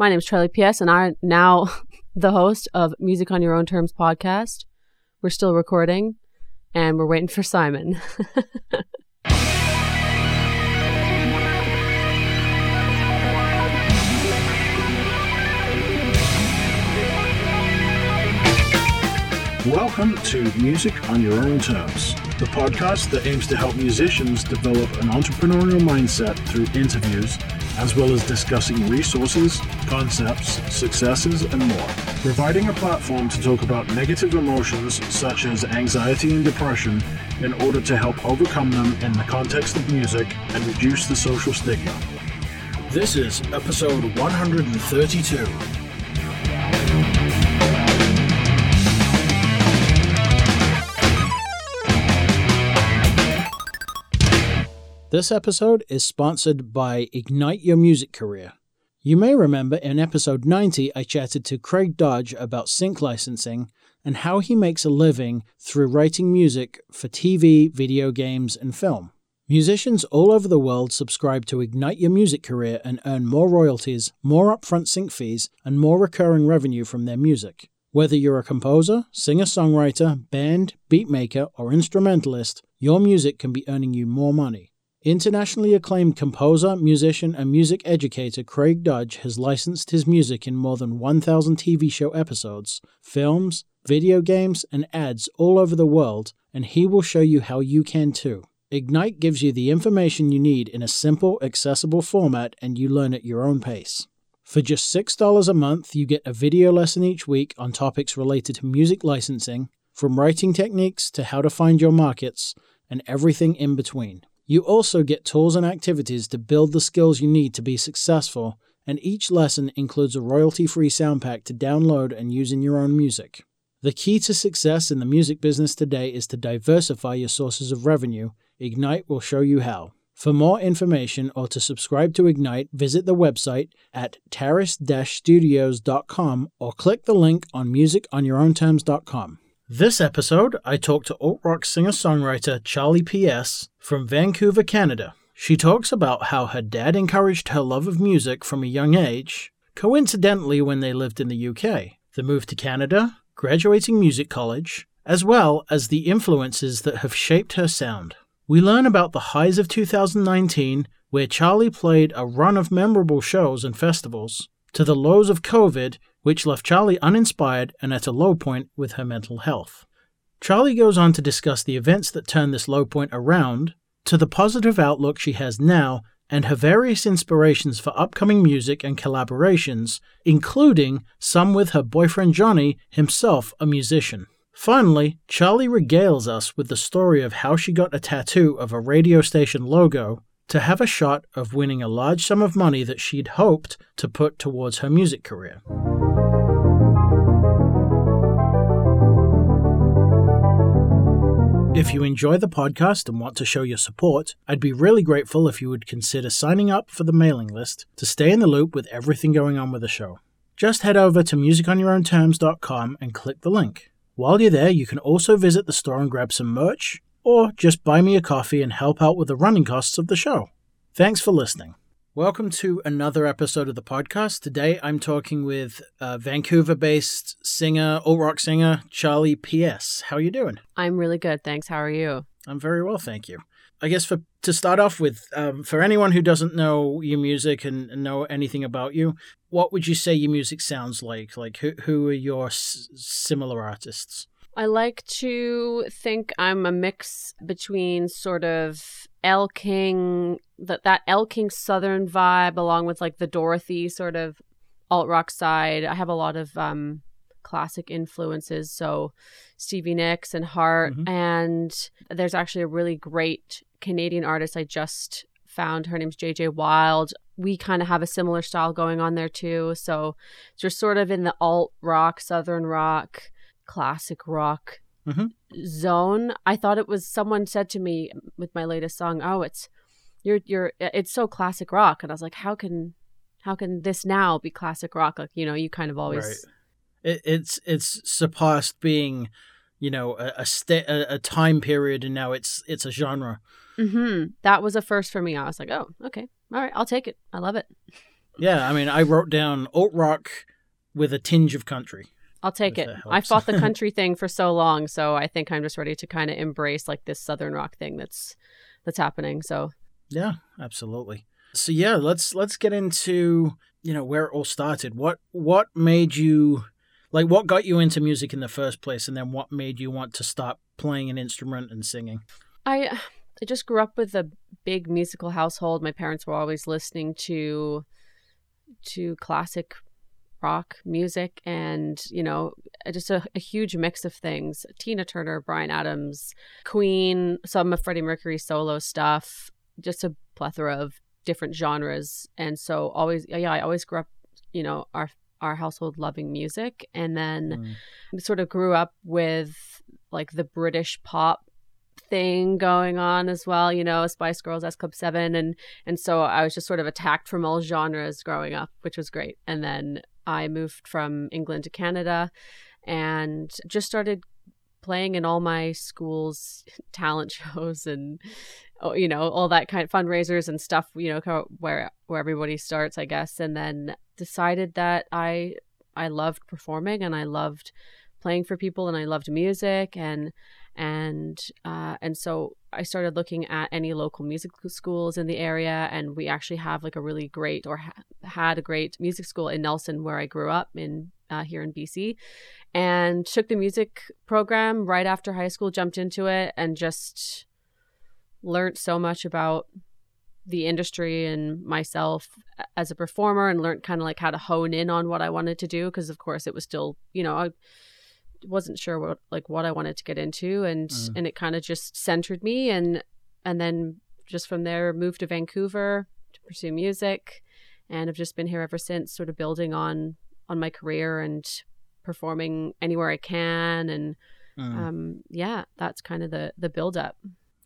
My name is Charlie P.S., and I'm now the host of Music on Your Own Terms podcast. We're still recording, and we're waiting for Simon. Welcome to Music on Your Own Terms, the podcast that aims to help musicians develop an entrepreneurial mindset through interviews, as well as discussing resources, concepts, successes, and more. Providing a platform to talk about negative emotions such as anxiety and depression in order to help overcome them in the context of music and reduce the social stigma. This is episode 132. This episode is sponsored by Ignite Your Music Career. You may remember in episode 90, I chatted to Craig Dodge about sync licensing and how he makes a living through writing music for TV, video games, and film. Musicians all over the world subscribe to Ignite Your Music Career and earn more royalties, more upfront sync fees, and more recurring revenue from their music. Whether you're a composer, singer songwriter, band, beatmaker, or instrumentalist, your music can be earning you more money. Internationally acclaimed composer, musician, and music educator Craig Dodge has licensed his music in more than 1,000 TV show episodes, films, video games, and ads all over the world, and he will show you how you can too. Ignite gives you the information you need in a simple, accessible format, and you learn at your own pace. For just $6 a month, you get a video lesson each week on topics related to music licensing, from writing techniques to how to find your markets, and everything in between. You also get tools and activities to build the skills you need to be successful, and each lesson includes a royalty free sound pack to download and use in your own music. The key to success in the music business today is to diversify your sources of revenue. Ignite will show you how. For more information or to subscribe to Ignite, visit the website at terrace-studios.com or click the link on musiconyourownterms.com. This episode, I talk to alt rock singer songwriter Charlie P.S. from Vancouver, Canada. She talks about how her dad encouraged her love of music from a young age, coincidentally, when they lived in the UK, the move to Canada, graduating music college, as well as the influences that have shaped her sound. We learn about the highs of 2019, where Charlie played a run of memorable shows and festivals, to the lows of COVID, which left Charlie uninspired and at a low point with her mental health. Charlie goes on to discuss the events that turned this low point around, to the positive outlook she has now, and her various inspirations for upcoming music and collaborations, including some with her boyfriend Johnny, himself a musician. Finally, Charlie regales us with the story of how she got a tattoo of a radio station logo to have a shot of winning a large sum of money that she'd hoped to put towards her music career. If you enjoy the podcast and want to show your support, I'd be really grateful if you would consider signing up for the mailing list to stay in the loop with everything going on with the show. Just head over to musiconyourownterms.com and click the link. While you're there, you can also visit the store and grab some merch, or just buy me a coffee and help out with the running costs of the show. Thanks for listening. Welcome to another episode of the podcast. Today I'm talking with uh, Vancouver-based singer, alt rock singer Charlie P.S. How are you doing? I'm really good, thanks. How are you? I'm very well, thank you. I guess for to start off with, um, for anyone who doesn't know your music and, and know anything about you, what would you say your music sounds like? Like who who are your s- similar artists? I like to think I'm a mix between sort of Elle King, that that Elle King Southern vibe, along with like the Dorothy sort of alt rock side. I have a lot of um, classic influences, so Stevie Nicks and Heart, Mhm. and there's actually a really great Canadian artist I just found. Her name's JJ Wilde. We kind of have a similar style going on there too. So you're sort of in the alt rock, southern rock, classic rock Mhm. zone. I thought it was someone said to me with my latest song, "Oh, it's you're you're it's so classic rock." And I was like, "How can how can this now be classic rock?" Like, you know, you kind of always Right. It, it's it's surpassed being, you know, a a, sta- a a time period, and now it's it's a genre. Mhm. That was a first for me. I was like, "Oh, okay. All right, I'll take it. I love it." Yeah, I mean, I wrote down alt rock with a tinge of country. I'll take it. I fought the country thing for so long, so I think I'm just ready to kind of embrace like this southern rock thing that's that's happening. So Yeah, absolutely. So yeah, let's let's get into you know where it all started. What what made you like what got you into music in the first place, and then what made you want to start playing an instrument and singing? I I just grew up with a big musical household. My parents were always listening to to classic rock music and you know just a, a huge mix of things. Tina turner Bryan Adams queen some of freddie mercury solo stuff just a plethora of different genres. And so always yeah i always grew up you know our our household loving music. And then Mm. sort of grew up with like the British pop thing going on as well, you know, Spice Girls, S Club 7 and and so I was just sort of attacked from all genres growing up, which was great. And then I moved from England to Canada and just started playing in all my school's talent shows and oh, you know all that kind of fundraisers and stuff you know where where everybody starts i guess and then decided that i i loved performing and i loved playing for people and i loved music and and uh, and so I started looking at any local music schools in the area, and we actually have like a really great or ha- had a great music school in Nelson, where I grew up in uh, here in BC, and took the music program right after high school, jumped into it, and just learned so much about the industry and myself as a performer, and learned kind of like how to hone in on what I wanted to do, because of course it was still you know I wasn't sure what like what I wanted to get into and Mm. and it kind of just centered me and and then just from there moved to Vancouver to pursue music and I've just been here ever since sort of building on on my career and performing anywhere I can and Mm. um yeah that's kind of the the build up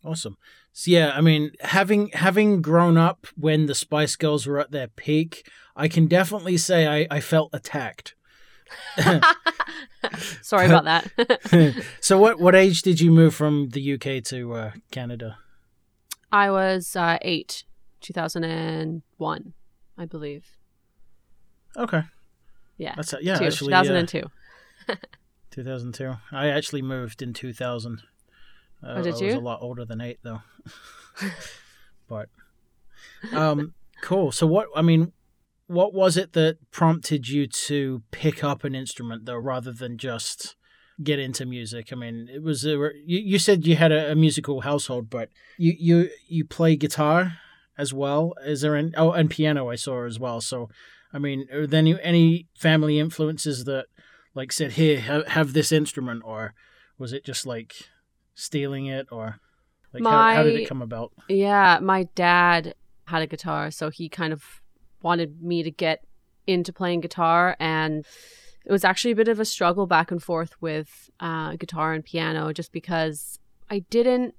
Awesome. So yeah, I mean, having having grown up when the Spice Girls were at their peak, I can definitely say I, I felt attacked. sorry about that so what what age did you move from the UK to uh, Canada? I was uh 8 2001 I believe Okay, yeah that's yeah, Two, actually, uh, 2002 2002. I actually moved in 2000. Uh, Oh, did I was you? a lot older than eight though. but um, cool. So what? I mean, what was it that prompted you to pick up an instrument though, rather than just get into music? I mean, it was you, you said you had a, a musical household, but you you you play guitar as well. Is there an Oh, and piano I saw as well. So, I mean, are there any, any family influences that like said, "Here, have, have this instrument," or was it just like stealing it, or like how, how did it come about? Yeah, my dad had a guitar, so he kind of wanted me to get into playing guitar and it was actually a bit of a struggle back and forth with uh, guitar and piano just because I didn't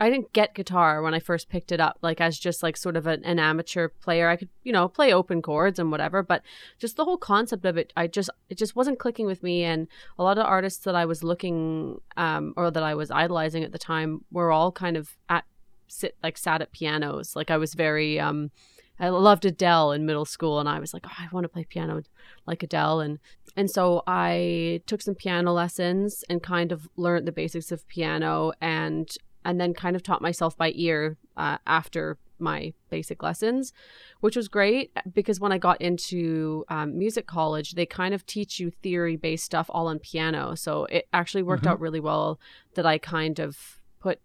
I didn't get guitar when I first picked it up like as just like sort of an, an amateur player. I could you know play open chords and whatever but just the whole concept of it I just it just wasn't clicking with me and a lot of artists that I was looking um, or that I was idolizing at the time were all kind of at sit like sat at pianos. Like I was very um I loved Adele in middle school and I was like oh, I want to play piano like Adele and and so I took some piano lessons and kind of learned the basics of piano and and then kind of taught myself by ear uh, after my basic lessons, which was great because when I got into um, music college, they kind of teach you theory based stuff all on piano. So it actually worked Mhm. out really well that I kind of put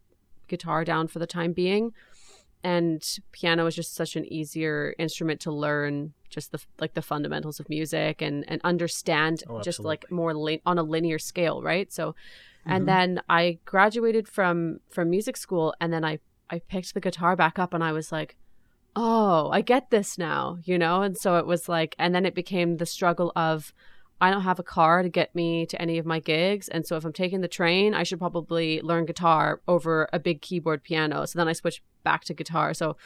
guitar down for the time being. And piano is just such an easier instrument to learn, just the like the fundamentals of music and and understand Oh, just like more li- on a linear scale, right? So Mhm. and then I graduated from from music school and then I I picked the guitar back up and I was like oh I get this now you know and so it was like and then it became the struggle of I don't have a car to get me to any of my gigs and so if I'm taking the train I should probably learn guitar over a big keyboard piano so then I switch back to guitar so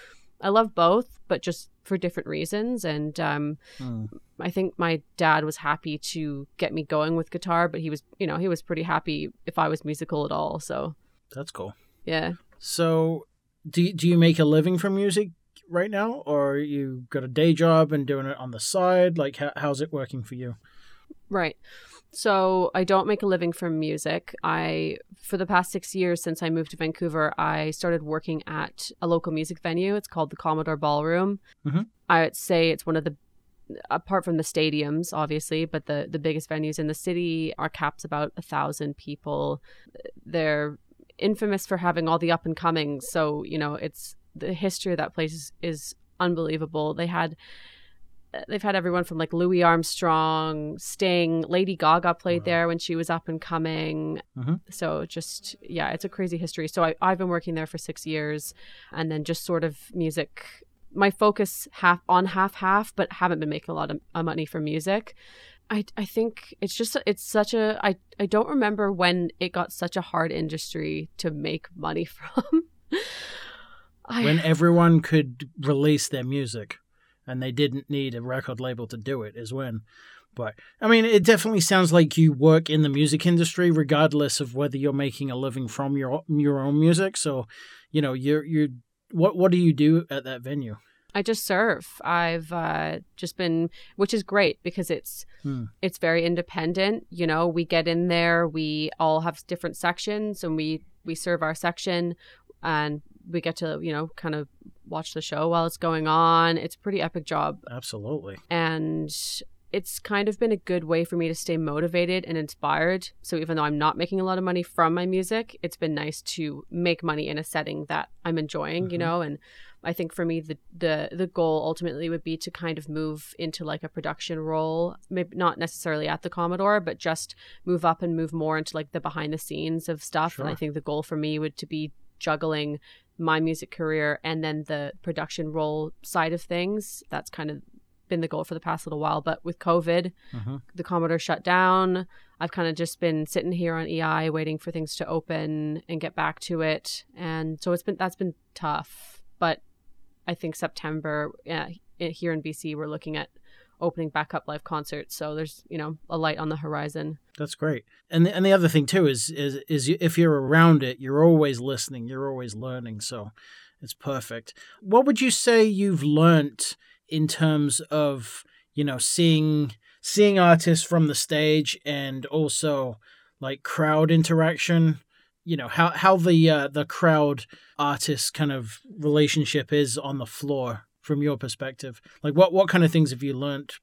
I love both but just for different reasons and um Mm. I think my dad was happy to get me going with guitar, but he was, you know, he was pretty happy if I was musical at all. So, That's cool. yeah. So, do you, do you make a living from music right now, or you got a day job and doing it on the side? Like, how, how's it working for you? Right. So I don't make a living from music. I for the past 6 years since I moved to Vancouver, I started working at a local music venue. It's called the Commodore Ballroom. Mhm. I would say it's one of the apart from the stadiums obviously, but the the biggest venues in the city are caps about a thousand people. They're infamous for having all the up and comings. So, you know, it's the history of that place is, is unbelievable. They had they've had everyone from like Louis Armstrong, Sting, Lady Gaga played Wow. there when she was up and coming. Mhm. So just yeah, it's a crazy history. So I, I've been working there for six years, and then just sort of music. My focus half on half half, but haven't been making a lot of uh, money from music. I, I think it's just it's such a I, I don't remember when it got such a hard industry to make money from. I, When everyone could release their music and they didn't need a record label to do it, is when. But I mean, it definitely sounds like you work in the music industry, regardless of whether you're making a living from your your own music. So, you know, you're you're what what do you do at that venue? I just serve. I've uh, just been, which is great because it's Hmm. it's very independent. You know, we get in there, we all have different sections, and we we serve our section, and we get to you know kind of watch the show while it's going on. It's a pretty epic job, Absolutely. and it's kind of been a good way for me to stay motivated and inspired. So even though I'm not making a lot of money from my music, it's been nice to make money in a setting that I'm enjoying, you Mhm. know, and I think for me the the the goal ultimately would be to kind of move into like a production role, maybe not necessarily at the Commodore, but just move up and move more into like the behind the scenes of stuff. And I think the goal for me would to be juggling my music career and then the production role side of things. That's kind of been the goal for the past little while. But with COVID, hmm the Commodore shut down. I've kind of just been sitting here on EI waiting for things to open and get back to it. And so it's been that's been tough. But I think September yeah, here in BC we're looking at opening back up live concerts. So there's, you know, a light on the horizon. That's great. And the, and the other thing too is is is if you're around it, you're always listening, you're always learning. So it's perfect. What would you say you've learnt in terms of you know seeing seeing artists from the stage and also like crowd interaction? You know how how the uh, the crowd artist kind of relationship is on the floor from your perspective. Like what what kind of things have you learnt?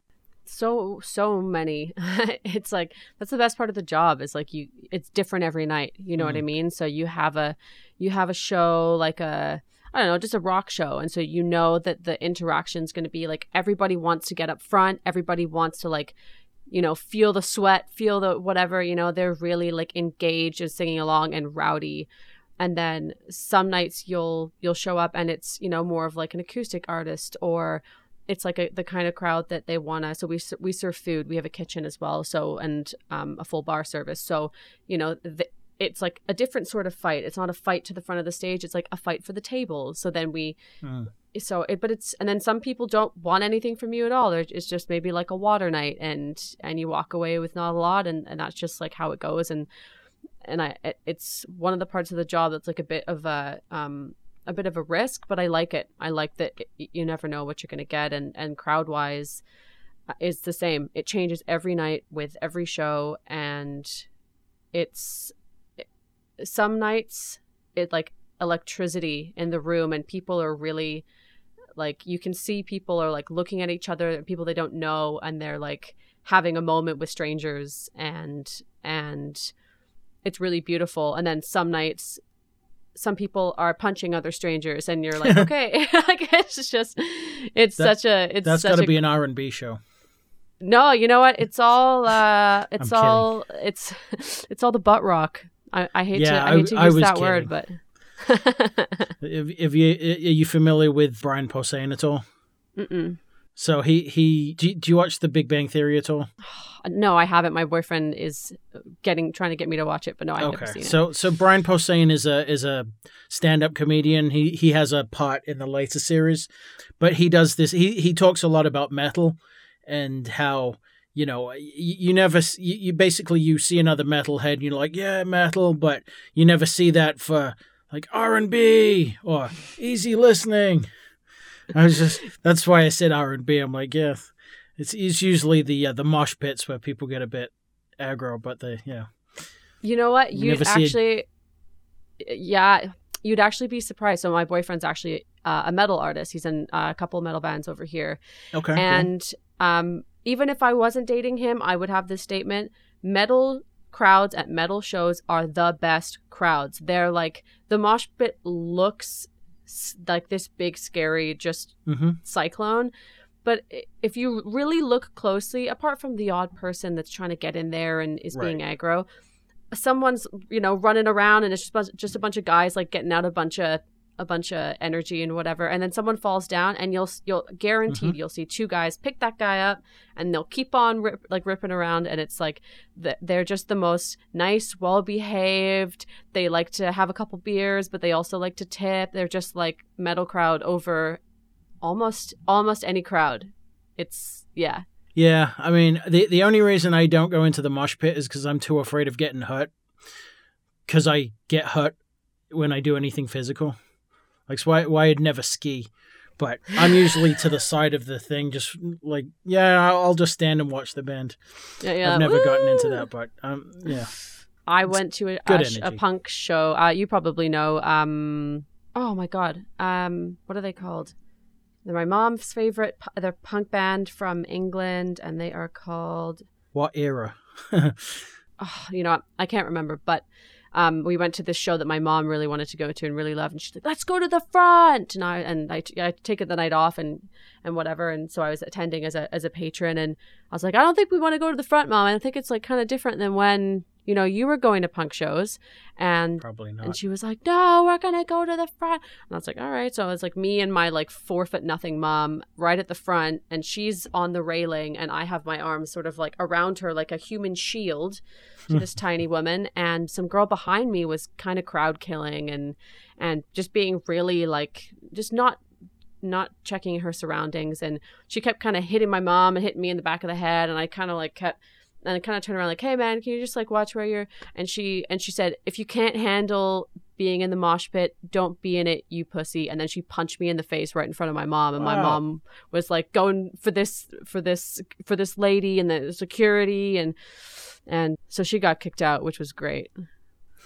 so so many it's like that's the best part of the job is like you it's different every night you know what i Mm. mean so you have a you have a show like a i don't know just a rock show and so you know that the interaction is going to be like everybody wants to get up front everybody wants to like you know feel the sweat feel the whatever you know they're really like engaged and singing along and rowdy and then some nights you'll you'll show up and it's you know more of like an acoustic artist or it's like a, the kind of crowd that they want to so we we serve food. We have a kitchen as well. So and um, a full bar service. So you know th- it's like a different sort of fight. It's not a fight to the front of the stage. It's like a fight for the table. So then we Mm. so it but it's and then some people don't want anything from you at all. It's just maybe like a water night and and you walk away with not a lot. And and that's just like how it goes. And and i it, it's one of the parts of the job that's like a bit of a um a bit of a risk but i like it. I like that it, you never know what you're going to get and and crowd wise is the same. It changes every night with every show and it's some nights it like electricity in the room and people are really like you can see people are like looking at each other people they don't know and they're like having a moment with strangers and and it's really beautiful and then some nights some people are punching other strangers and you're like okay like it's just it's That- such a it's That's got to be an R and B show. no you know what it's all uh it's all it's it's all the butt rock i, I hate Yeah, to i I- hate to I use was that kidding. word but If, if you are you familiar with Brian Posehn at all? Mm-mm. So he he do you, do you watch The Big Bang Theory at all? No, I haven't. My boyfriend is getting trying to get me to watch it, but no, I've never seen it. So so Brian Posehn is a is a stand up comedian. He he has a part in the later series, but he does this. He he talks a lot about metal and how you know you, you never you, you basically you see another metalhead and you're like yeah metal, but you never see that for like R and B or easy listening. I was just that's why I said R and B. I'm like, yeah, it's it's usually the uh, the mosh pits where people get a bit aggro, but they yeah. You know what? You You'd never see it- actually, yeah, you'd actually be surprised. So my boyfriend's actually uh, a metal artist. He's in uh, a couple metal bands over here, Okay. cool. and um, even if I wasn't dating him, I would have this statement: metal crowds at metal shows are the best crowds. They're like the mosh pit looks like this big, scary, just Mhm. cyclone. But if you really look closely, apart from the odd person that's trying to get in there and is being aggro, someone's you know running around and it's just just a bunch of guys like getting out a bunch of a bunch of energy and whatever, and then someone falls down, and you'll you'll guaranteed mm-hmm. you'll see two guys pick that guy up, and they'll keep on rip, like ripping around, and it's like th- they're just the most nice, well behaved. They like to have a couple beers, but they also like to tip. They're just like metal crowd over almost almost any crowd. It's yeah. Yeah, I mean, the the only reason I don't go into the mosh pit is because I'm too afraid of getting hurt. Because I get hurt when I do anything physical. Like, so why why I'd never ski. But I'm usually to the side of the thing, just like, yeah, I'll I'll just stand and watch the band. Yeah, yeah. I've never gotten into that, but um, yeah. I went to a, a, a punk show. Uh, you probably know. Um, oh my god. Um, what are they called? They're my mom's favorite. They're punk band from England, and they are called. What era? Oh, you know, I can't remember, but um, we went to this show that my mom really wanted to go to and really loved, and she's like, "Let's go to the front." And I and I, I take it the night off and and whatever, and so I was attending as a as a patron, and I was like, "I don't think we want to go to the front, mom. I think it's like kind of different than when you know you were going to punk shows." And Probably and she was like, "No, we're gonna go to the front." And I was like, "All right." So it was like me and my like four foot nothing mom right at the front, and she's on the railing, and I have my arms sort of like around her like a human shield to this tiny woman. And some girl behind me was kind of crowd killing and and just being really like just not not checking her surroundings. And she kept kind of hitting my mom and hitting me in the back of the head, and I kind of like kept. And I kind of turned around like, "Hey man, can you just like watch where you're?" And she and she said, "If you can't handle being in the mosh pit, don't be in it, you pussy." And then she punched me in the face right in front of my mom, and my mom was like going for this for this for this lady and the security and and so she got kicked out, which was great.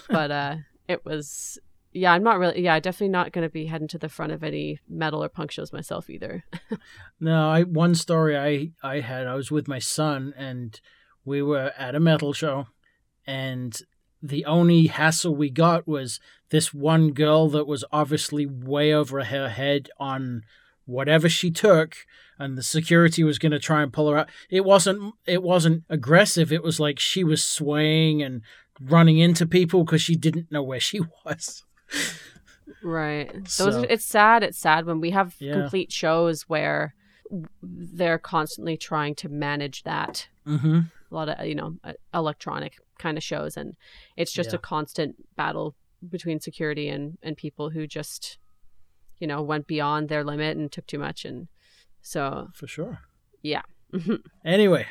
But uh it was yeah, I'm not really yeah, definitely not going to be heading to the front of any metal or punk shows myself either. No, I one story I I had. I was with my son, and we were at a metal show, and the only hassle we got was this one girl that was obviously way over her head on whatever she took and the security was going to try and pull her out it wasn't it wasn't aggressive it was like she was swaying and running into people because she didn't know where she was Right. Those So- it's sad. It's sad when we have Yeah. complete shows where they're constantly trying to manage that. mm-hmm A lot of you know electronic kind of shows, and it's just Yeah. a constant battle between security and and people who just you know went beyond their limit and took too much, and so for sure yeah. Anyway,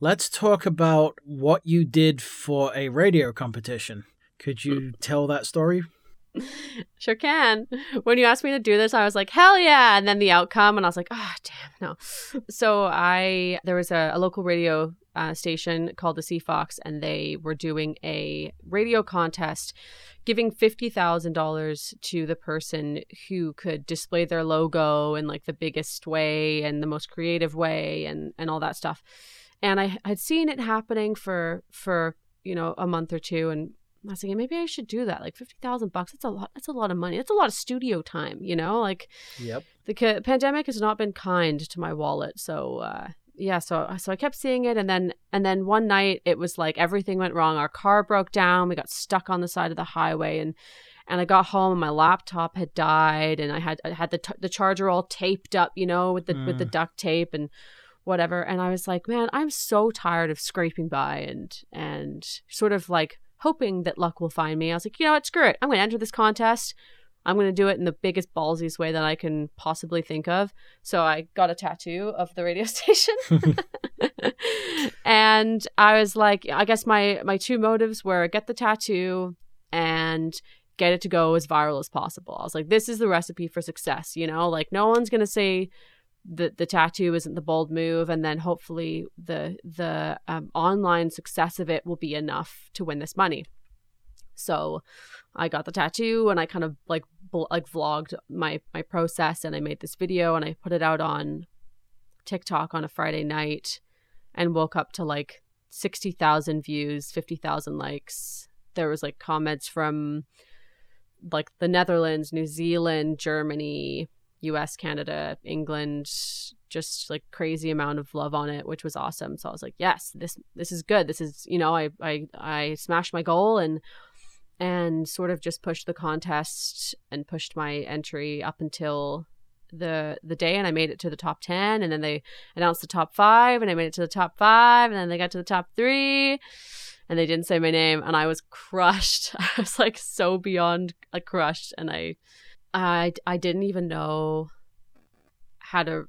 let's talk about what you did for a radio competition. Could you tell that story? Sure can. When you asked me to do this, I was like, hell yeah. And then the outcome, and I was like, ah, damn, no. So I, there was a, a local radio uh, station called the CFOX, and they were doing a radio contest giving $50,000 to the person who could display their logo in like the biggest way and the most creative way and, and all that stuff. And I had seen it happening for, for, you know, a month or two. And I was thinking maybe I should do that. Like fifty thousand bucks. That's a lot. That's a lot of money. That's a lot of studio time. You know, like Yep. the ca- pandemic has not been kind to my wallet. So uh, yeah, so uh, so I kept seeing it, and then and then one night it was like everything went wrong. Our car broke down. We got stuck on the side of the highway, and and I got home and my laptop had died, and I had I had the t- the charger all taped up, you know, with the with the mm. duct tape and whatever. And I was like, man, I'm so tired of scraping by and and sort of like hoping that luck will find me. I was like, you know what, screw it. I'm going to enter this contest. I'm going to do it in the biggest ballsiest way that I can possibly think of. So I got a tattoo of the radio station. and I was like, I guess my my two motives were get the tattoo and get it to go as viral as possible. I was like, this is the recipe for success, you know? Like no one's gonna say the the tattoo isn't the bold move, and then hopefully the the um, online success of it will be enough to win this money. So I got the tattoo and I kind of like bl- like vlogged my my process and I made this video and I put it out on TikTok on a Friday night and woke up to like 60,000 views, 50,000 likes. There was like comments from like the Netherlands, New Zealand, Germany, US, Canada, England, just like crazy amount of love on it, which was awesome. So I was like, yes, this this is good. This is, you know, I I I smashed my goal and and sort of just pushed the contest and pushed my entry up until the the day and I made it to the top 10 and then they announced the top 5 and I made it to the top 5 and then they got to the top 3 and they didn't say my name and I was crushed. I was like so beyond like crushed and I I I didn't even know how to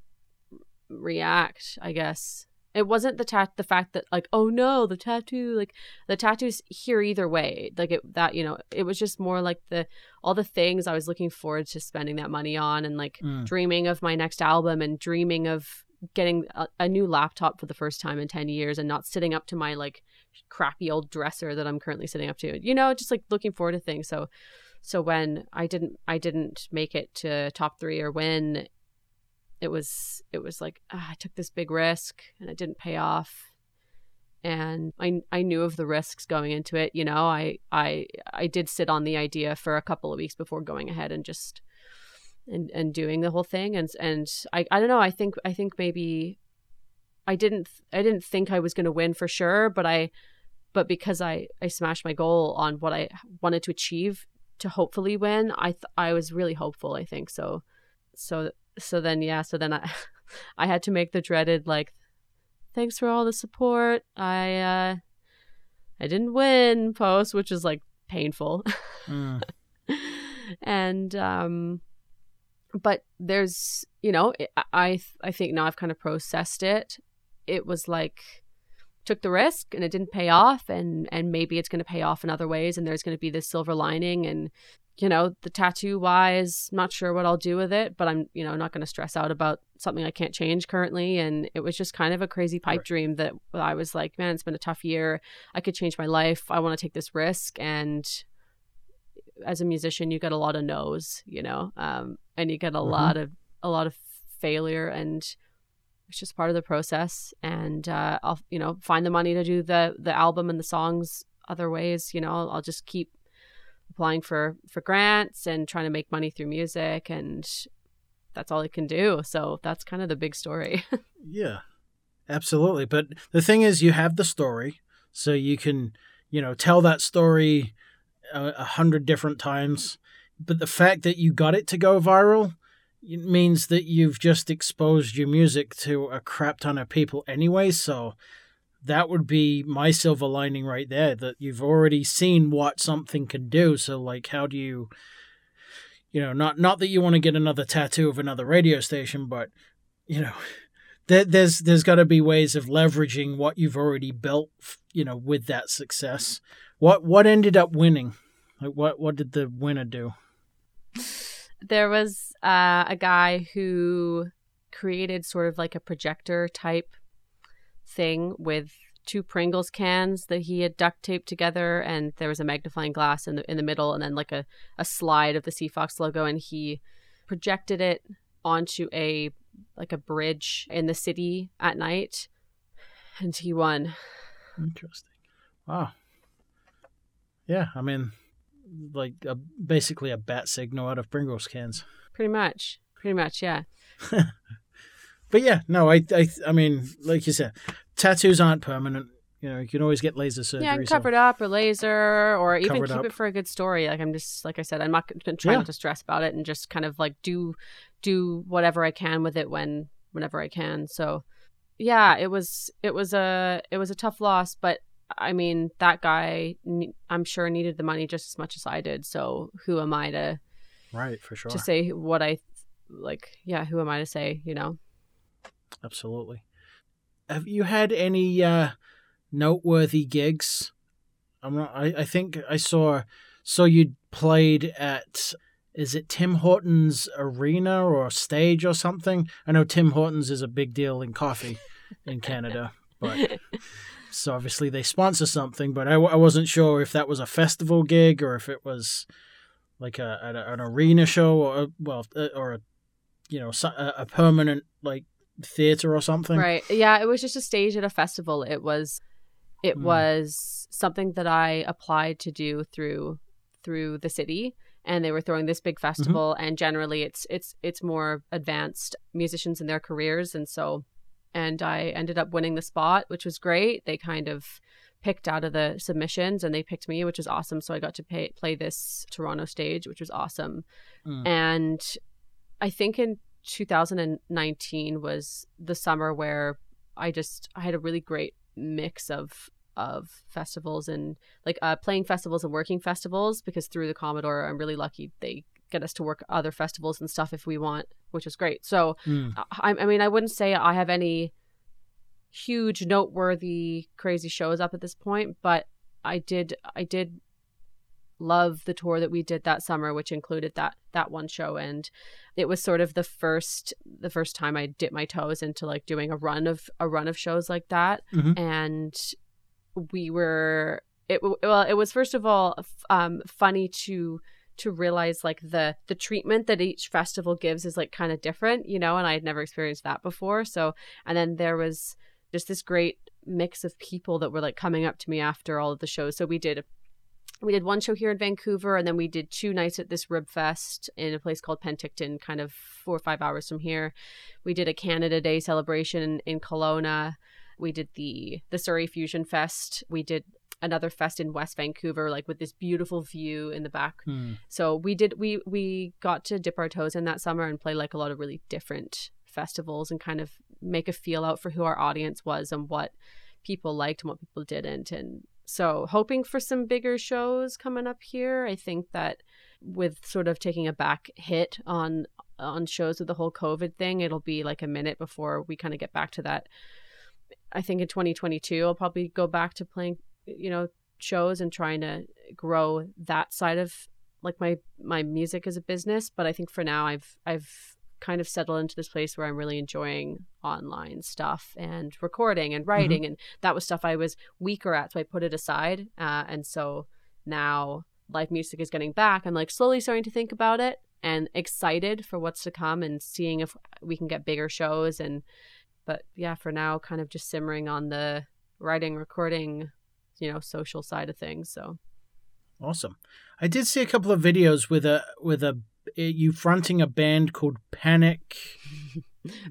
react, I guess. It wasn't the tat the fact that like oh no the tattoo like the tattoos here either way like it that you know it was just more like the all the things I was looking forward to spending that money on and like Mm. dreaming of my next album and dreaming of getting a, a new laptop for the first time in 10 years and not sitting up to my like crappy old dresser that I'm currently sitting up to you know just like looking forward to things so so when I didn't I didn't make it to top 3 or win it was it was like ah, I took this big risk and it didn't pay off. And I I knew of the risks going into it you know I I I did sit on the idea for a couple of weeks before going ahead and just and and doing the whole thing. And and I I don't know I think I think maybe I didn't I didn't think I was going to win for sure but I but because I I smashed my goal on what I wanted to achieve to hopefully win I th- I was really hopeful I think. So so so then yeah so then i i had to make the dreaded like thanks for all the support. I uh i didn't win post which is like painful. Mm. and um but there's you know i i I think now i've kind of processed it. It was like took the risk and it didn't pay off and and maybe it's going to pay off in other ways and there's going to be this silver lining and you know the tattoo wise not sure what i'll do with it but i'm you know not going to stress out about something i can't change currently. And it was just kind of a crazy pipe Right. dream that i was like man it's been a tough year. I could change my life. I want to take this risk. And as a musician you get a lot of no's you know um, and you get a Mhm. lot of a lot of failure and it's just part of the process. And uh, i'll you know find the money to do the the album and the songs other ways you know i'll, I'll just keep applying for for grants and trying to make money through music and that's all I can do so that's kind of the big story Yeah, absolutely. But the thing is, you have the story, so you can, you know, tell that story a, a hundred different times. But the fact that you got it to go viral it means that you've just exposed your music to a crap ton of people anyway. So that would be my silver lining right there. That you've already seen what something can do. So like, how do you? You know, not not that you want to get another tattoo of another radio station, but you know, there, there's there's got to be ways of leveraging what you've already built, you know, with that success. What what ended up winning? Like what what did the winner do? there was uh, a guy who created sort of like a projector type thing with two Pringles cans that he had duct taped together, and there was a magnifying glass in the in the middle, and then like a, a slide of the CFOX logo, and he projected it onto a like a bridge in the city at night, and he won. Interesting. Wow. Yeah, I mean, like a, basically a bat signal out of Pringles cans. Pretty much, pretty much, yeah. But yeah, no, I, I, I mean, like you said, tattoos aren't permanent. You know, you can always get laser surgery. Yeah, can so- cover it up or laser or even Cover it keep up. it for a good story. Like I'm just like I said, I'm not to Yeah. not to stress about it and just kind of like do do whatever I can with it when whenever I can. So yeah, it was it was a it was a tough loss, but I mean that guy I'm sure needed the money just as much as I did. So who am I to Right, for sure. to say what I like? Yeah, who am I to say? You know. Absolutely. Have you had any uh, noteworthy gigs? I'm not, I, I think I saw saw you played at is it Tim Hortons arena or stage or something? I know Tim Hortons is a big deal in coffee in Canada, but so obviously they sponsor something. But I, I wasn't sure if that was a festival gig or if it was like a, a an arena show or well uh, or a you know a, permanent like theater or something. Right. Yeah, it was just a stage at a festival. It was it mm. was something that I applied to do through through the city and they were throwing this big mm-hmm. festival mm-hmm. and generally it's it's it's more advanced musicians in their careers and so and I ended up winning the spot which was great they kind of picked out of the submissions and they picked me which was awesome so I got to pay, play this Toronto stage which was awesome mm. and I think in 2019 was the summer where I just I had a really great mix of of festivals and like uh, playing festivals and working festivals because through the Commodore, I'm really lucky they get us to work other festivals and stuff if we want, which is great. So, mm. I, I mean, I wouldn't say I have any huge, noteworthy, crazy shows up at this point, but I did, I did love the tour that we did that summer which included that that one show. And it was sort of the first the first time I dipped my toes into like doing a run of a run of shows like that. Mm-hmm. and we were it well it was first of all um funny to to realize like the the treatment that each festival gives is like kind of different you know and i had never experienced that before. So and then there was just this great mix of people that were like coming up to me after all of the shows. So we did we did one show here in Vancouver and then we did two nights at this rib fest in a place called Penticton kind of four or five hours from here we did a Canada Day celebration in, in Kelowna we did the the Surrey Fusion Fest. We did another fest in West Vancouver, like with this beautiful view in the back. Hmm. So we did we we got to dip our toes in that summer and play like a lot of really different festivals and kind of make a feel out for who our audience was and what people liked and what people didn't. And so hoping for some bigger shows coming up here. I think that with sort of taking a back hit on on shows with the whole COVID thing, it'll be like a minute before we kind of get back to that I think in 2022 I'll probably go back to playing, you know, shows and trying to grow that side of like my my music as a business. But I think for now I've I've kind of settled into this place where I'm really enjoying online stuff and recording and mm-hmm. writing, mm-hmm. and that was stuff I was weaker at, so I put it aside. Uh, and so now live music is getting back. I'm like slowly starting to think about it and excited for what's to come and seeing if we can get bigger shows and but yeah, for now, kind of just simmering on the writing, recording, you know, social side of things. So awesome. I did see a couple of videos with a with a you fronting a band called Panic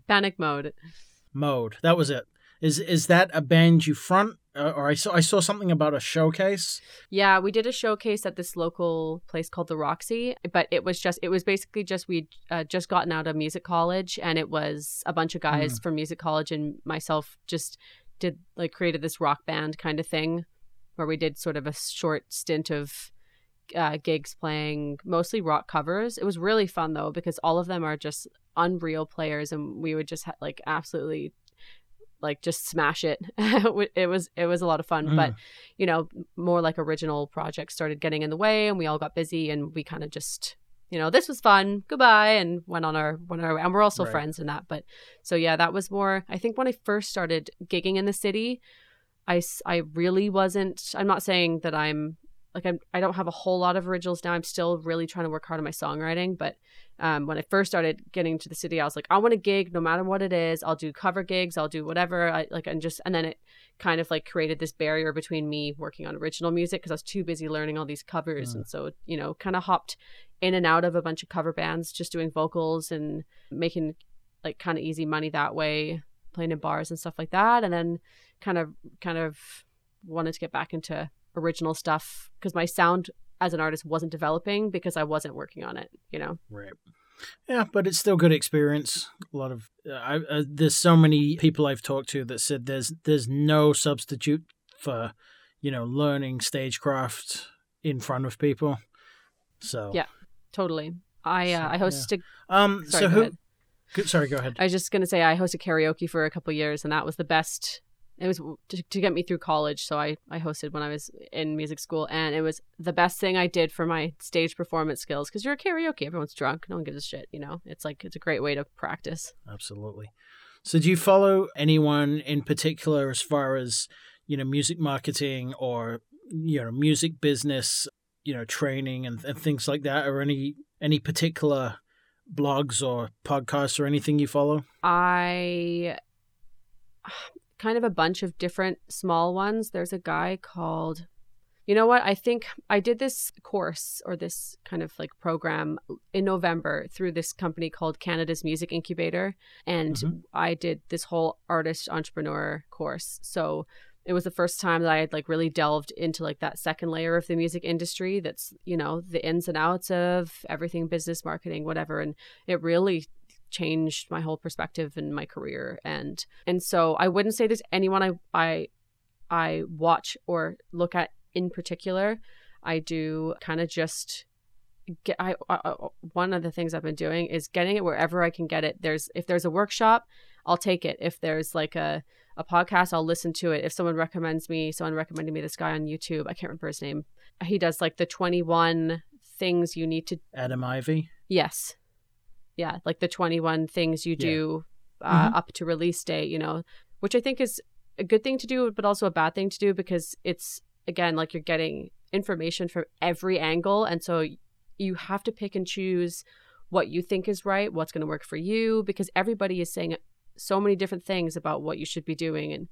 Panic Mode. Mode. That was it. Is is that a band you front uh, or I saw I saw something about a showcase. Yeah, we did a showcase at this local place called the Roxy, but it was just it was basically just we uh, just gotten out of music college, and it was a bunch of guys mm. from music college and myself just did like created this rock band kind of thing, where we did sort of a short stint of uh, gigs playing mostly rock covers. It was really fun though because all of them are just unreal players, and we would just ha- like absolutely like just smash it. it was it was a lot of fun, mm. but you know, more like original projects started getting in the way, and we all got busy, and we kind of just you know this was fun goodbye and went on our went on our and we're also right. friends in that but so yeah that was more i think when i first started gigging in the city i i really wasn't i'm not saying that i'm like I'm, I don't have a whole lot of originals now. I'm still really trying to work hard on my songwriting. But um, when I first started getting to the city, I was like, I want a gig no matter what it is. I'll do cover gigs. I'll do whatever. I like and just and then it kind of like created this barrier between me working on original music because I was too busy learning all these covers. Mm. And so you know, kind of hopped in and out of a bunch of cover bands, just doing vocals and making like kind of easy money that way, playing in bars and stuff like that. And then kind of kind of wanted to get back into original stuff because my sound as an artist wasn't developing because I wasn't working on it, you know? Right. Yeah, but it's still good experience. A lot of uh, I, uh, there's so many people I've talked to that said there's there's no substitute for you know learning stagecraft in front of people. So yeah, totally. I uh, I hosted. Yeah. Um. Sorry, so who? Good, sorry, go ahead. I was just gonna say I hosted karaoke for a couple years, and that was the best it was to, to get me through college. So I, I hosted when I was in music school, and it was the best thing I did for my stage performance skills because you're a karaoke, everyone's drunk, no one gives a shit, you know? It's like, it's a great way to practice. Absolutely. So do you follow anyone in particular as far as, you know, music marketing or, you know, music business, you know, training and, and things like that, or any any particular blogs or podcasts or anything you follow? I kind of a bunch of different small ones. There's a guy called you know what? I think I did this course or this kind of like program in November through this company called Canada's Music Incubator. And mm-hmm. I did this whole artist entrepreneur course. So it was the first time that I had like really delved into like that second layer of the music industry that's, you know, the ins and outs of everything business, marketing, whatever. And it really changed my whole perspective in my career and and so I wouldn't say there's anyone I I I watch or look at in particular. I do kind of just get I, I, one of the things I've been doing is getting it wherever I can get it. There's if there's a workshop, I'll take it. If there's like a a podcast, I'll listen to it. If someone recommends me, someone recommended me this guy on YouTube. I can't remember his name. He does like the 21 things you need to Adam Ivy. Yes. Yeah, like the 21 things you do uh, mm-hmm. up to release date, you know, which I think is a good thing to do, but also a bad thing to do because it's again like you're getting information from every angle and so you have to pick and choose what you think is right, what's going to work for you because everybody is saying so many different things about what you should be doing and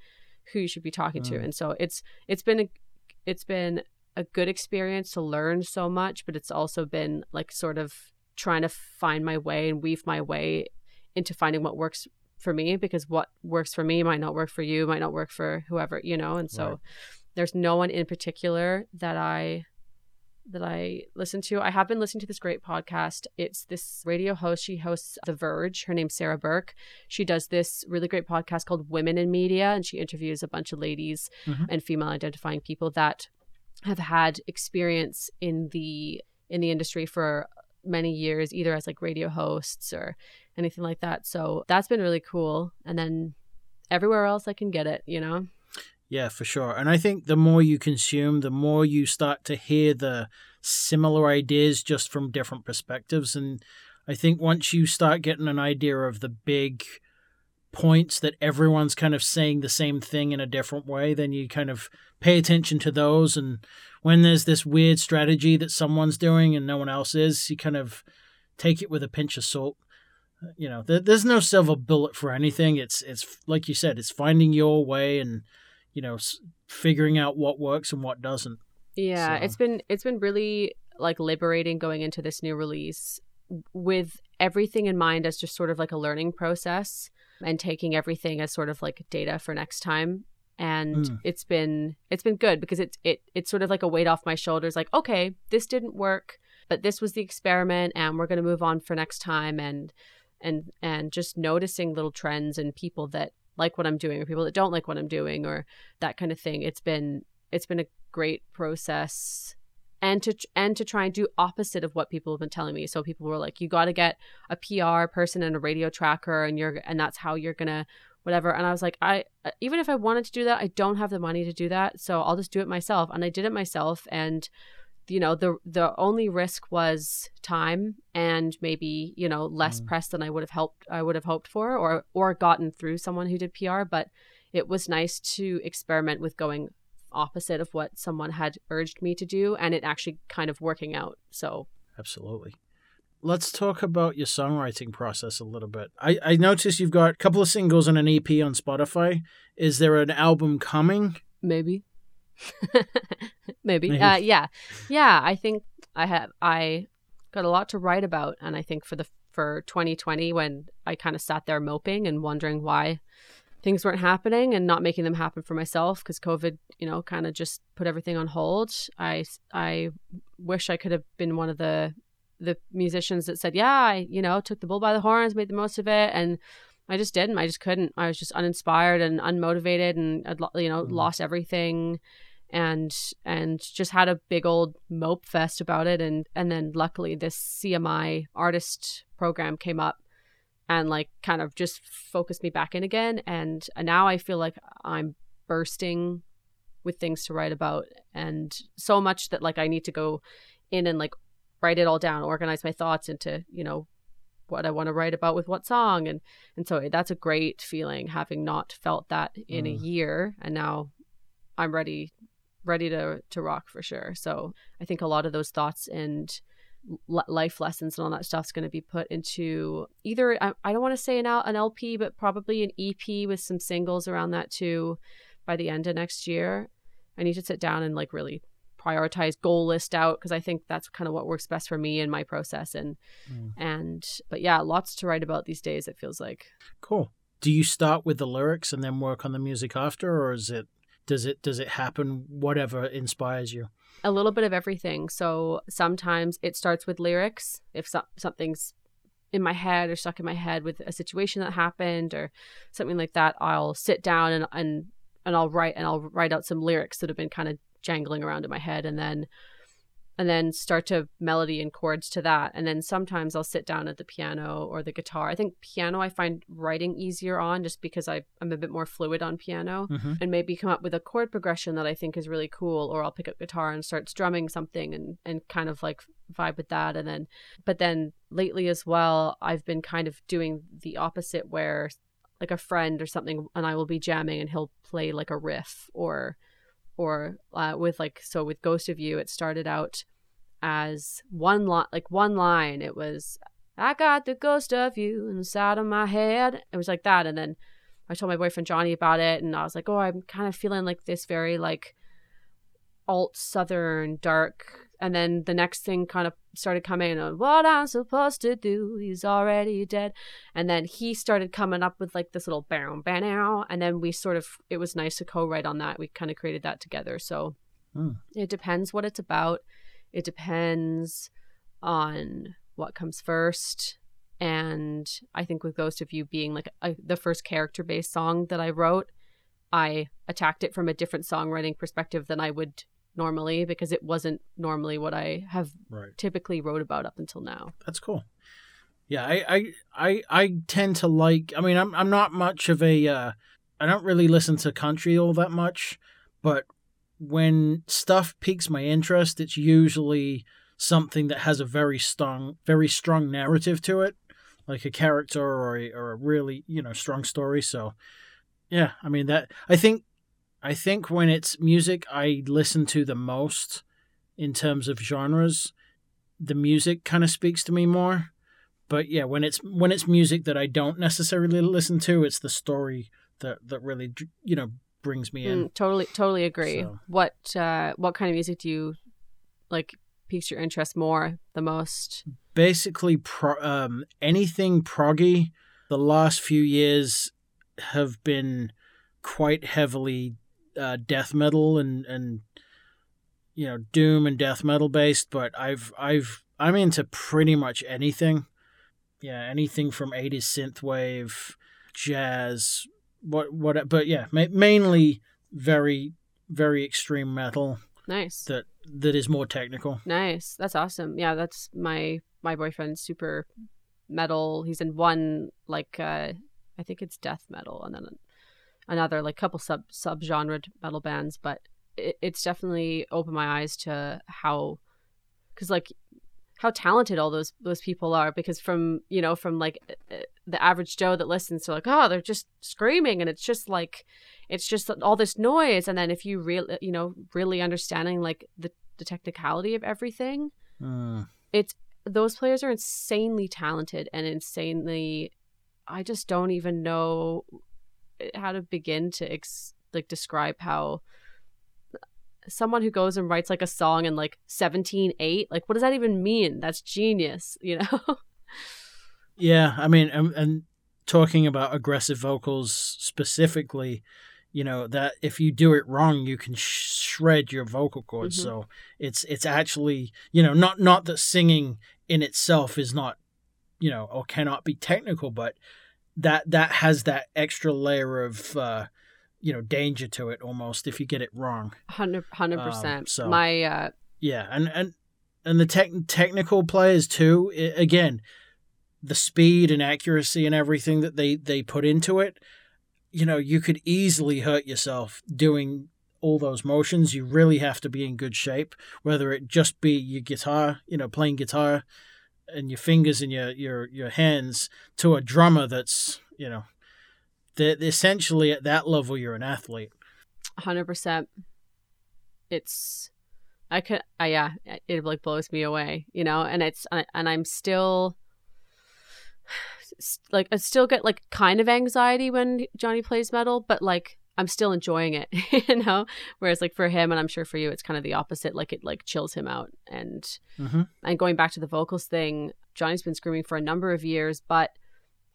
who you should be talking mm. to. And so it's it's been a it's been a good experience to learn so much, but it's also been like sort of trying to find my way and weave my way into finding what works for me because what works for me might not work for you, might not work for whoever, you know. And so right. there's no one in particular that I that I listen to. I have been listening to this great podcast. It's this radio host. She hosts The Verge. Her name's Sarah Burke. She does this really great podcast called Women in Media, and she interviews a bunch of ladies mm-hmm. and female identifying people that have had experience in the in the industry for many years, either as like radio hosts or anything like that. So that's been really cool. And then everywhere else I can get it, you know? Yeah, for sure. And I think the more you consume, the more you start to hear the similar ideas just from different perspectives. And I think once you start getting an idea of the big points that everyone's kind of saying the same thing in a different way, then you kind of pay attention to those. And when there's this weird strategy that someone's doing and no one else is, you kind of take it with a pinch of salt. You know there's no silver bullet for anything. It's it's like you said it's finding your way and you know figuring out what works and what doesn't. Yeah so. it's been it's been really like liberating going into this new release with everything in mind as just sort of like a learning process and taking everything as sort of like data for next time and mm. it's been it's been good because it's it it's sort of like a weight off my shoulders like okay this didn't work but this was the experiment and we're going to move on for next time and and and just noticing little trends and people that like what I'm doing or people that don't like what I'm doing or that kind of thing. It's been it's been a great process and to and to try and do opposite of what people have been telling me. So people were like, you got to get a PR person and a radio tracker, and you're and that's how you're gonna whatever. And I was like, I even if I wanted to do that, I don't have the money to do that, so I'll just do it myself. And I did it myself, and you know the the only risk was time and maybe you know less mm. press than I would have helped I would have hoped for or or gotten through someone who did PR but it was nice to experiment with going opposite of what someone had urged me to do and it actually kind of working out so absolutely let's talk about your songwriting process a little bit I, I noticed you've got a couple of singles and an ep on spotify is there an album coming maybe Maybe. Maybe. Uh, yeah. Yeah. I think I have, I got a lot to write about. And I think for the, for 2020, when I kind of sat there moping and wondering why things weren't happening and not making them happen for myself because COVID, you know, kind of just put everything on hold. I, I wish I could have been one of the, the musicians that said, yeah, I, you know, took the bull by the horns, made the most of it. And I just didn't. I just couldn't. I was just uninspired and unmotivated and, you know, mm. lost everything and and just had a big old mope fest about it and and then luckily this CMI artist program came up and like kind of just focused me back in again and now I feel like I'm bursting with things to write about and so much that like I need to go in and like write it all down, organize my thoughts into, you know, what I want to write about with what song and and so that's a great feeling having not felt that in Mm. a year and now I'm ready ready to to rock for sure. So I think a lot of those thoughts and life lessons and all that stuff's going to be put into either I, I don't want to say an, an LP but probably an EP with some singles around that too by the end of next year. I need to sit down and like really prioritize goal list out because I think that's kind of what works best for me in my process and Mm. and but yeah, lots to write about these days it feels like. Cool. Do you start with the lyrics and then work on the music after, or is it does it does it happen whatever inspires you? a little bit of everything. So sometimes it starts with lyrics. If so- something's in my head or stuck in my head with a situation that happened or something like that, I'll sit down and and and I'll write and I'll write out some lyrics that have been kind of jangling around in my head and then and then start to melody and chords to that. And then sometimes I'll sit down at the piano or the guitar. I think piano I find writing easier on just because I, I'm a bit more fluid on piano Mm-hmm. and maybe come up with a chord progression that I think is really cool, or I'll pick up guitar and start strumming something and and kind of like vibe with that, and then but then lately as well, I've been kind of doing the opposite where like a friend or something and I will be jamming and he'll play like a riff or or uh, with like so with Ghost of You it started out as one line like one line it was I got the ghost of you inside of my head it was like that and then I told my boyfriend Johnny about it, and I was like, "Oh, I'm kind of feeling like this very like alt southern dark." And then the next thing kind of started coming on what I'm supposed to do. He's already dead, and then he started coming up with like this little bam bam now, and then we sort of it was nice to co-write on that. We kind of created that together. So Hmm. it depends what it's about. It depends on what comes first and I think with Ghost of You being like a, the first character based song that I wrote, I attacked it from a different songwriting perspective than I would normally because it wasn't normally what I have Right. typically wrote about up until now. That's cool. Yeah, I, I I I tend to like. I mean, I'm I'm not much of a. Uh, I don't really listen to country all that much, but when stuff piques my interest, it's usually something that has a very strong, very strong narrative to it, like a character or a, or a really you know strong story. So, yeah, I mean that. I think I think when it's music, I listen to the most in terms of genres. The music kind of speaks to me more but yeah when it's when it's music that i don't necessarily listen to it's the story that that really you know brings me in Mm, totally, totally agree. So- What uh, what kind of music do you like piques your interest more the most? basically pro- um, anything proggy the last few years have been quite heavily uh, death metal and and you know doom and death metal based but i've i've i'm into pretty much anything yeah anything from 80s synthwave jazz what what but yeah ma- mainly very very extreme metal Nice. that that is more technical Nice. That's awesome. Yeah, that's my my boyfriend's super metal. He's in one like uh I think it's death metal and then another like couple sub sub genre metal bands, but it, it's definitely opened my eyes to how cuz like how talented all those those people are because from you know from like uh, the average joe that listens to like oh they're just screaming and it's just like it's just all this noise and then if you really you know really understanding like the the technicality of everything Mm. it's those players are insanely talented and insanely i just don't even know how to begin to ex- like describe how someone who goes and writes like a song in like 17 8 like what does that even mean that's genius you know Yeah, I mean, and, and talking about aggressive vocals specifically, you know that if you do it wrong, you can sh- shred your vocal cords. Mhm. So it's it's actually you know not not that singing in itself is not you know or cannot be technical, but that that has that extra layer of uh, you know danger to it almost if you get it wrong. 100 100% Um, so- my uh Yeah, and and and the tech technical players too. i again, the speed and accuracy and everything that they they put into it. you know, you could easily hurt yourself doing all those motions. You really have to be in good shape, whether it just be your guitar, you know, playing guitar and your fingers and your your your hands to a drummer that's, you know, they're, essentially at that level you're an athlete. 100%. It's I could I yeah, it like blows me away, you know, and it's uh, and I'm still like I still get like kind of anxiety when Johnny plays metal, but like I'm still enjoying it, you know. Whereas like for him, and I'm sure for you, it's kind of the opposite. Like it like chills him out. And mm-hmm. and going back to the vocals thing, Johnny's been screaming for a number of years, but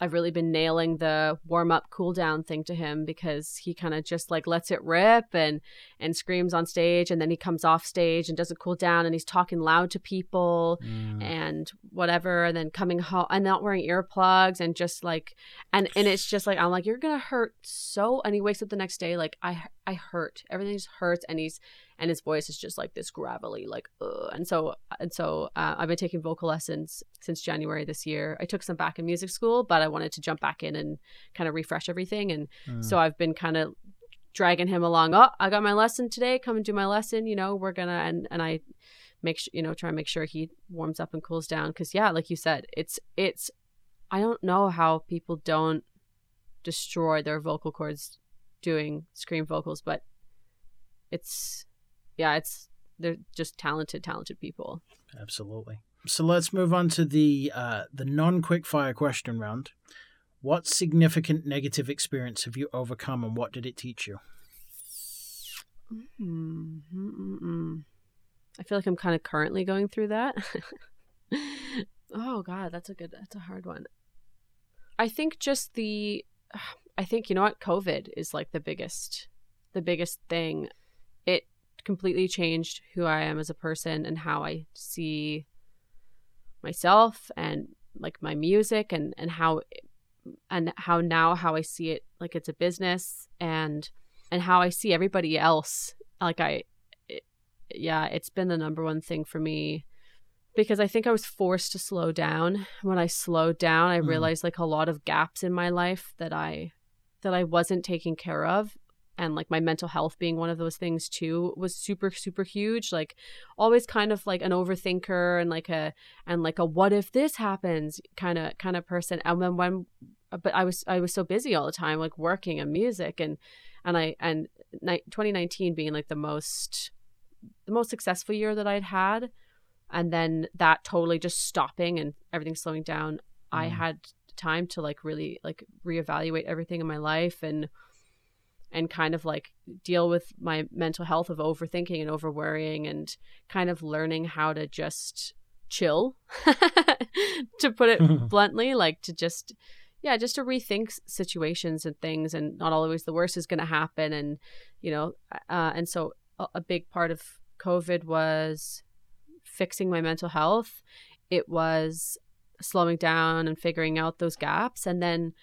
I've really been nailing the warm up cool down thing to him because he kind of just like lets it rip and and screams on stage and then he comes off stage and doesn't cool down and he's talking loud to people mm. and whatever and then coming home and not wearing earplugs and just like and and it's just like I'm like you're gonna hurt so and he wakes up the next day like I I hurt. Everything just hurts and he's and his voice is just like this gravelly like Ugh. and so and so uh, i've been taking vocal lessons since january this year. I took some back in music school but i wanted to jump back in and kind of refresh everything and mm. so i've been kind of dragging him along. Oh i got my lesson today. Come and do my lesson. You know we're gonna and and i make sure you know try and make sure he warms up and cools down because yeah like you said it's it's i don't know how people don't destroy their vocal cords doing scream vocals but it's yeah, it's they're just talented, talented people. Absolutely. So let's move on to the uh, the non quick fire question round. What significant negative experience have you overcome, and what did it teach you? Mm-hmm. I feel like I'm kind of currently going through that. oh God, that's a good. That's a hard one. I think just the. I think you know what COVID is like the biggest, the biggest thing. It completely changed who I am as a person and how I see myself and like my music and and how and how now how I see it like it's a business and and how I see everybody else like I it, yeah it's been the number one thing for me because I think I was forced to slow down when I slowed down I mm. realized like a lot of gaps in my life that I that I wasn't taking care of and like my mental health being one of those things too was super super huge like always kind of like an overthinker and like a and like a what if this happens kind of kind of person and then when but I was I was so busy all the time like working and music and and I and 2019 being like the most the most successful year that I'd had and then that totally just stopping and everything slowing down mm. I had time to like really like reevaluate everything in my life and and kind of like deal with my mental health of overthinking and over worrying and kind of learning how to just chill to put it bluntly like to just yeah just to rethink situations and things and not always the worst is going to happen and you know uh, and so a, a big part of covid was fixing my mental health. It was slowing down and figuring out those gaps and then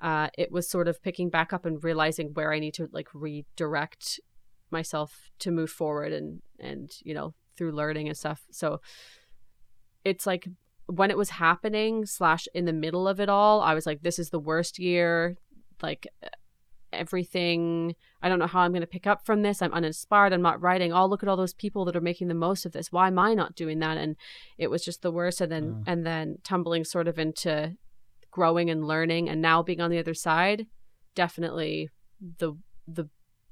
uh, it was sort of picking back up and realizing where I need to like redirect myself to move forward and and you know through learning and stuff. So it's like when it was happening slash in the middle of it all, I was like, this is the worst year. Like everything. I don't know how i'm going to pick up from this. I'm uninspired. I'm not writing. Oh look at all those people that are making the most of this. Why am i not doing that? And it was just the worst. And then mm. and then tumbling sort of into growing and learning and now being on the other side definitely the the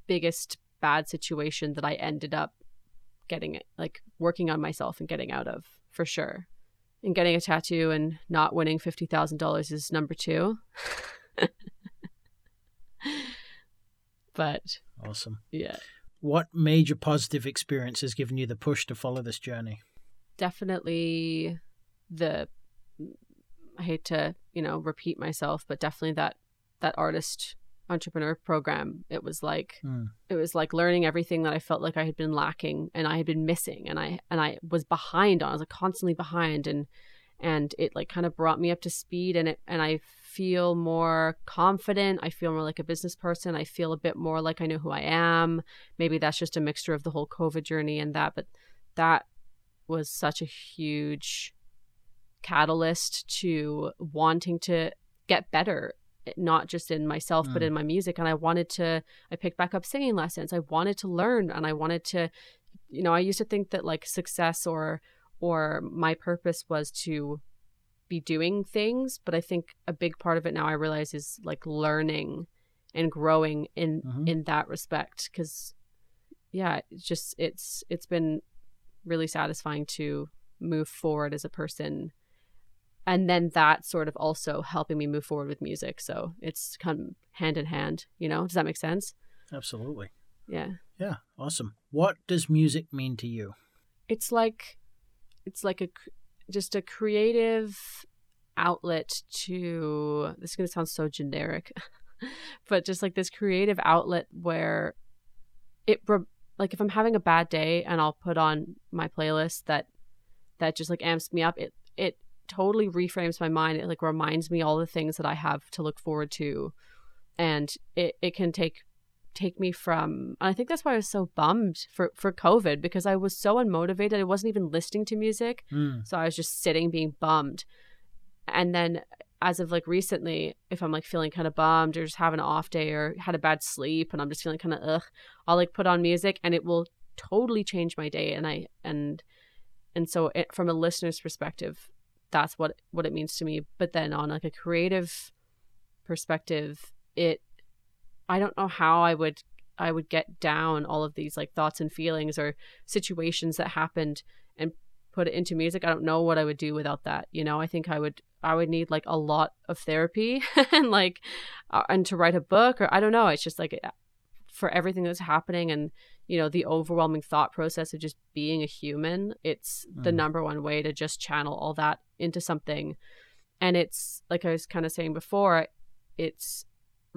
biggest bad situation that I ended up getting it like working on myself and getting out of for sure. And getting a tattoo and not winning $50,000 is number 2. but awesome. Yeah. What major positive experience has given you the push to follow this journey? Definitely the I hate to, you know, repeat myself, but definitely that that artist entrepreneur program it was like mm. it was like learning everything that i felt like i had been lacking and i had been missing and i and i was behind on i was like constantly behind and and it like kind of brought me up to speed and it and i feel more confident i feel more like a business person i feel a bit more like i know who i am. Maybe that's just a mixture of the whole covid journey and that but that was such a huge catalyst to wanting to get better not just in myself but Mm. in my music. And i wanted to i picked back up singing lessons. I wanted to learn and i wanted to you know i used to think that like success or or my purpose was to be doing things but i think a big part of it now i realize is like learning and growing in Mhm. in that respect because yeah it's just it's it's been really satisfying to move forward as a person and then that sort of also helping me move forward with music so it's come hand in hand you know does that make sense Absolutely. yeah Yeah, awesome. What does music mean to you? it's like it's like a just a creative outlet to this is going to sound so generic but just like this creative outlet where it like if i'm having a bad day and i'll put on my playlist that that just like amps me up it it totally reframes my mind. It like reminds me all the things that i have to look forward to. And it, it can take take me from and i think that's why i was so bummed for for covid because i was so unmotivated. I wasn't even listening to music. Mm. so i was just sitting being bummed. And then as of like recently if i'm like feeling kind of bummed or just having an off day or had a bad sleep and i'm just feeling kind of ugh i'll like put on music and it will totally change my day. And i and and so it, from a listener's perspective that's what what it means to me. But then on like a creative perspective it i don't know how i would i would get down all of these like thoughts and feelings or situations that happened and put it into music. I don't know what i would do without that you know? I think i would i would need like a lot of therapy and like uh, and to write a book or i don't know. It's just like uh, for everything that's happening and you know the overwhelming thought process of just being a human it's the Mm. number one way to just channel all that into something. And it's like i was kind of saying before it's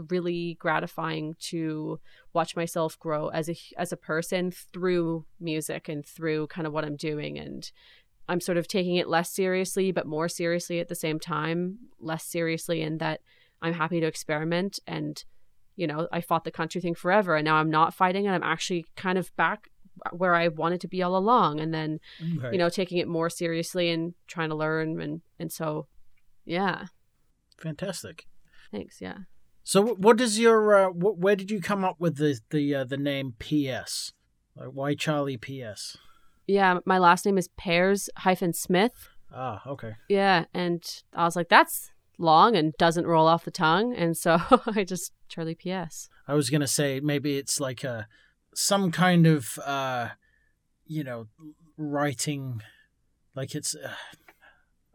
really gratifying to watch myself grow as a as a person through music and through kind of what I'm doing. And I'm sort of taking it less seriously but more seriously at the same time less seriously in that I'm happy to experiment. And you know I fought the country thing forever and now I'm not fighting and I'm actually kind of back where I wanted to be all along. And then Okay. you know taking it more seriously and trying to learn and and so yeah. Fantastic. thanks. Yeah So, wh- what is your? Uh, wh- where did you come up with the the uh, the name PS? Like, why Charlie PS? yeah my last name is Pears hyphen Smith Ah, okay. Yeah, and I was like, that's long and doesn't roll off the tongue, and so I just Charlie P.S. I was gonna say maybe it's like a some kind of uh, you know, writing. Like it's. Uh,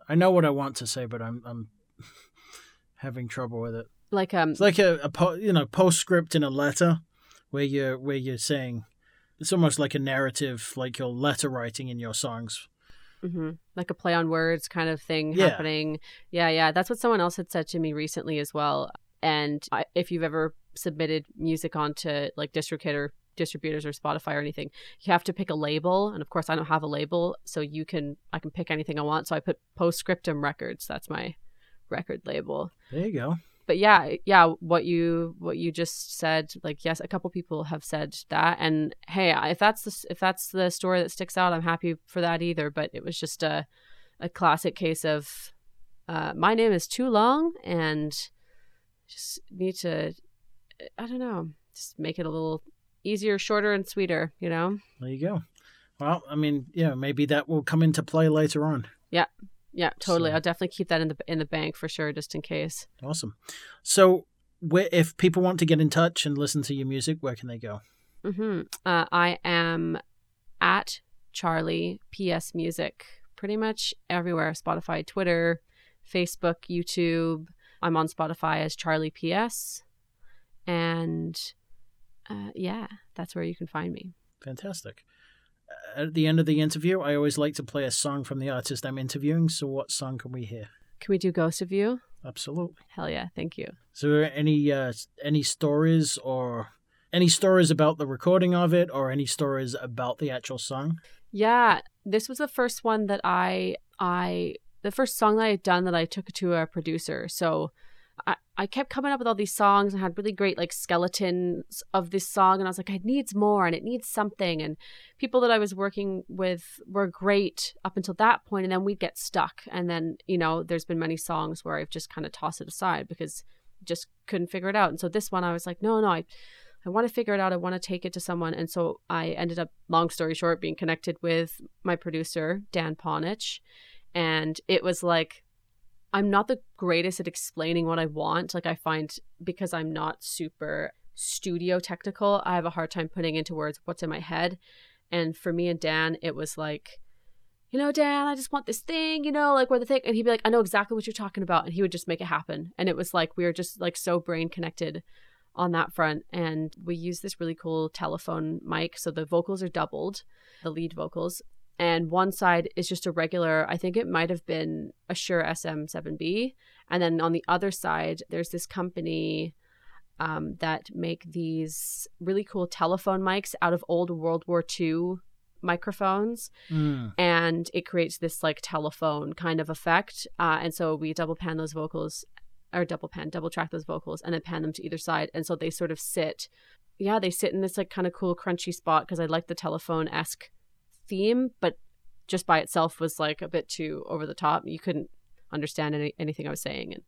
I know what I want to say, but I'm I'm having trouble with it. Like um, It's like a, a po- you know postscript in a letter, where you're where you're saying. It's almost like a narrative, like your letter writing in your songs. mhm, like a play on words kind of thing Yeah. happening. Yeah, yeah, that's what someone else had said to me recently as well. And I, if you've ever submitted music onto like DistroKid or distributors or Spotify or anything, you have to pick a label. And of course, I don't have a label, so you can I can pick anything I want. So I put Postscriptum Records. That's my record label. There you go. But yeah yeah what you what you just said like yes a couple people have said that and hey if that's the if that's the story that sticks out i'm happy for that either but it was just a a classic case of uh my name is too long and just need to i don't know just make it a little easier shorter and sweeter you know There you go. Well, I mean, yeah, maybe that will come into play later on. yeah totally So- i'll definitely keep that in the in the bank for sure just in case Awesome. So, where, if people want to get in touch and listen to your music, where can they go? hmm Uh, I am at Charlie PS Music pretty much everywhere Spotify, Twitter, Facebook, YouTube. I'm on Spotify as Charlie PS. And uh, yeah, that's where you can find me. Fantastic. At the end of the interview, I always like to play a song from the artist I'm interviewing. So, what song can we hear? Can we do Ghost of You? Absolutely. Hell yeah, thank you. So, there any uh, any stories or any stories about the recording of it, or any stories about the actual song? Yeah, this was the first one that I I the first song that I had done that I took to a producer. So I, I kept coming up with all these songs and had really great like skeletons of this song and I was like, it needs more and it needs something and people that I was working with were great up until that point and then we'd get stuck and then, you know, there's been many songs where I've just kind of tossed it aside because just couldn't figure it out. And so this one, I was like, no, no, I, I want to figure it out. I want to take it to someone. And so I ended up, long story short, being connected with my producer, Dan Ponich. And it was like, I'm not the greatest at explaining what I want. Like, I find because I'm not super studio technical, I have a hard time putting into words what's in my head. And for me and Dan, it was like, you know, Dan, I just want this thing, you know, like where the thing, and he'd be like, I know exactly what you're talking about, and he would just make it happen. And it was like we were just like so brain connected on that front. And we use this really cool telephone mic, so the vocals are doubled, the lead vocals, and one side is just a regular. I think it might have been a Shure SM7B, and then on the other side, there's this company. Um, that make these really cool telephone mics out of old World War II microphones Mm. and it creates this like telephone kind of effect uh, and so we double pan those vocals or double pan double track those vocals and then pan them to either side and so they sort of sit yeah they sit in this like kind of cool crunchy spot because i like the telephone-esque theme but just by itself was like a bit too over the top. You couldn't understand any, anything i was saying. And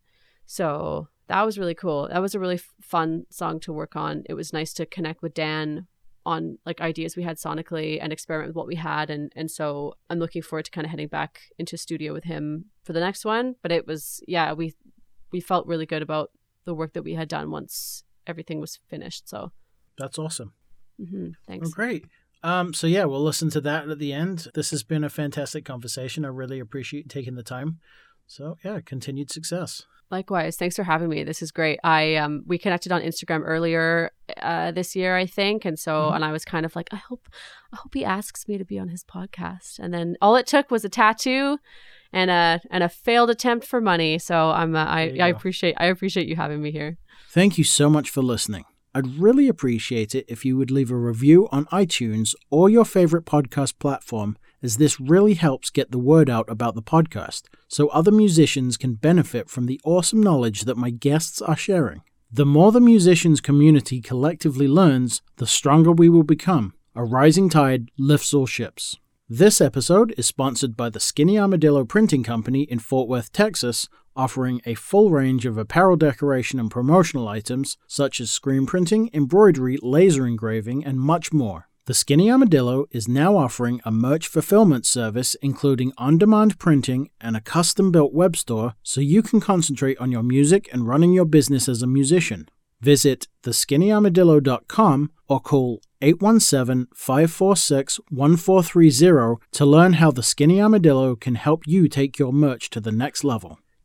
so that was really cool. That was a really f- fun song to work on. It was nice to connect with dan on like ideas we had sonically and experiment with what we had. And and so I'm looking forward to kind of heading back into studio with him for the next one. But it was yeah we we felt really good about the work that we had done once everything was finished. So That's awesome. mm-hmm. thanks. Oh, great. Um, so yeah, we'll listen to that at the end. This has been a fantastic conversation. I really appreciate you taking the time. So yeah, continued success. Likewise, thanks for having me. This is great. I um we connected on Instagram earlier uh this year, I think, and so Mhm. and I was kind of like, I hope I hope he asks me to be on his podcast. And then all it took was a tattoo and a and a failed attempt for money. So I'm uh, I I appreciate I appreciate you having me here. Thank you so much for listening. I'd really appreciate it if you would leave a review on iTunes or your favorite podcast platform, as this really helps get the word out about the podcast so other musicians can benefit from the awesome knowledge that my guests are sharing. The more the musicians community collectively learns, the stronger we will become. A rising tide lifts all ships. This episode is sponsored by the Skinny Armadillo Printing Company in Fort Worth, Texas, offering a full range of apparel decoration and promotional items such as screen printing, embroidery, laser engraving, and much more. The Skinny Armadillo is now offering a merch fulfillment service including on demand printing and a custom built web store so you can concentrate on your music and running your business as a musician. Visit theskinnyarmadillo.com or call 817 546 1430 to learn how the Skinny Armadillo can help you take your merch to the next level.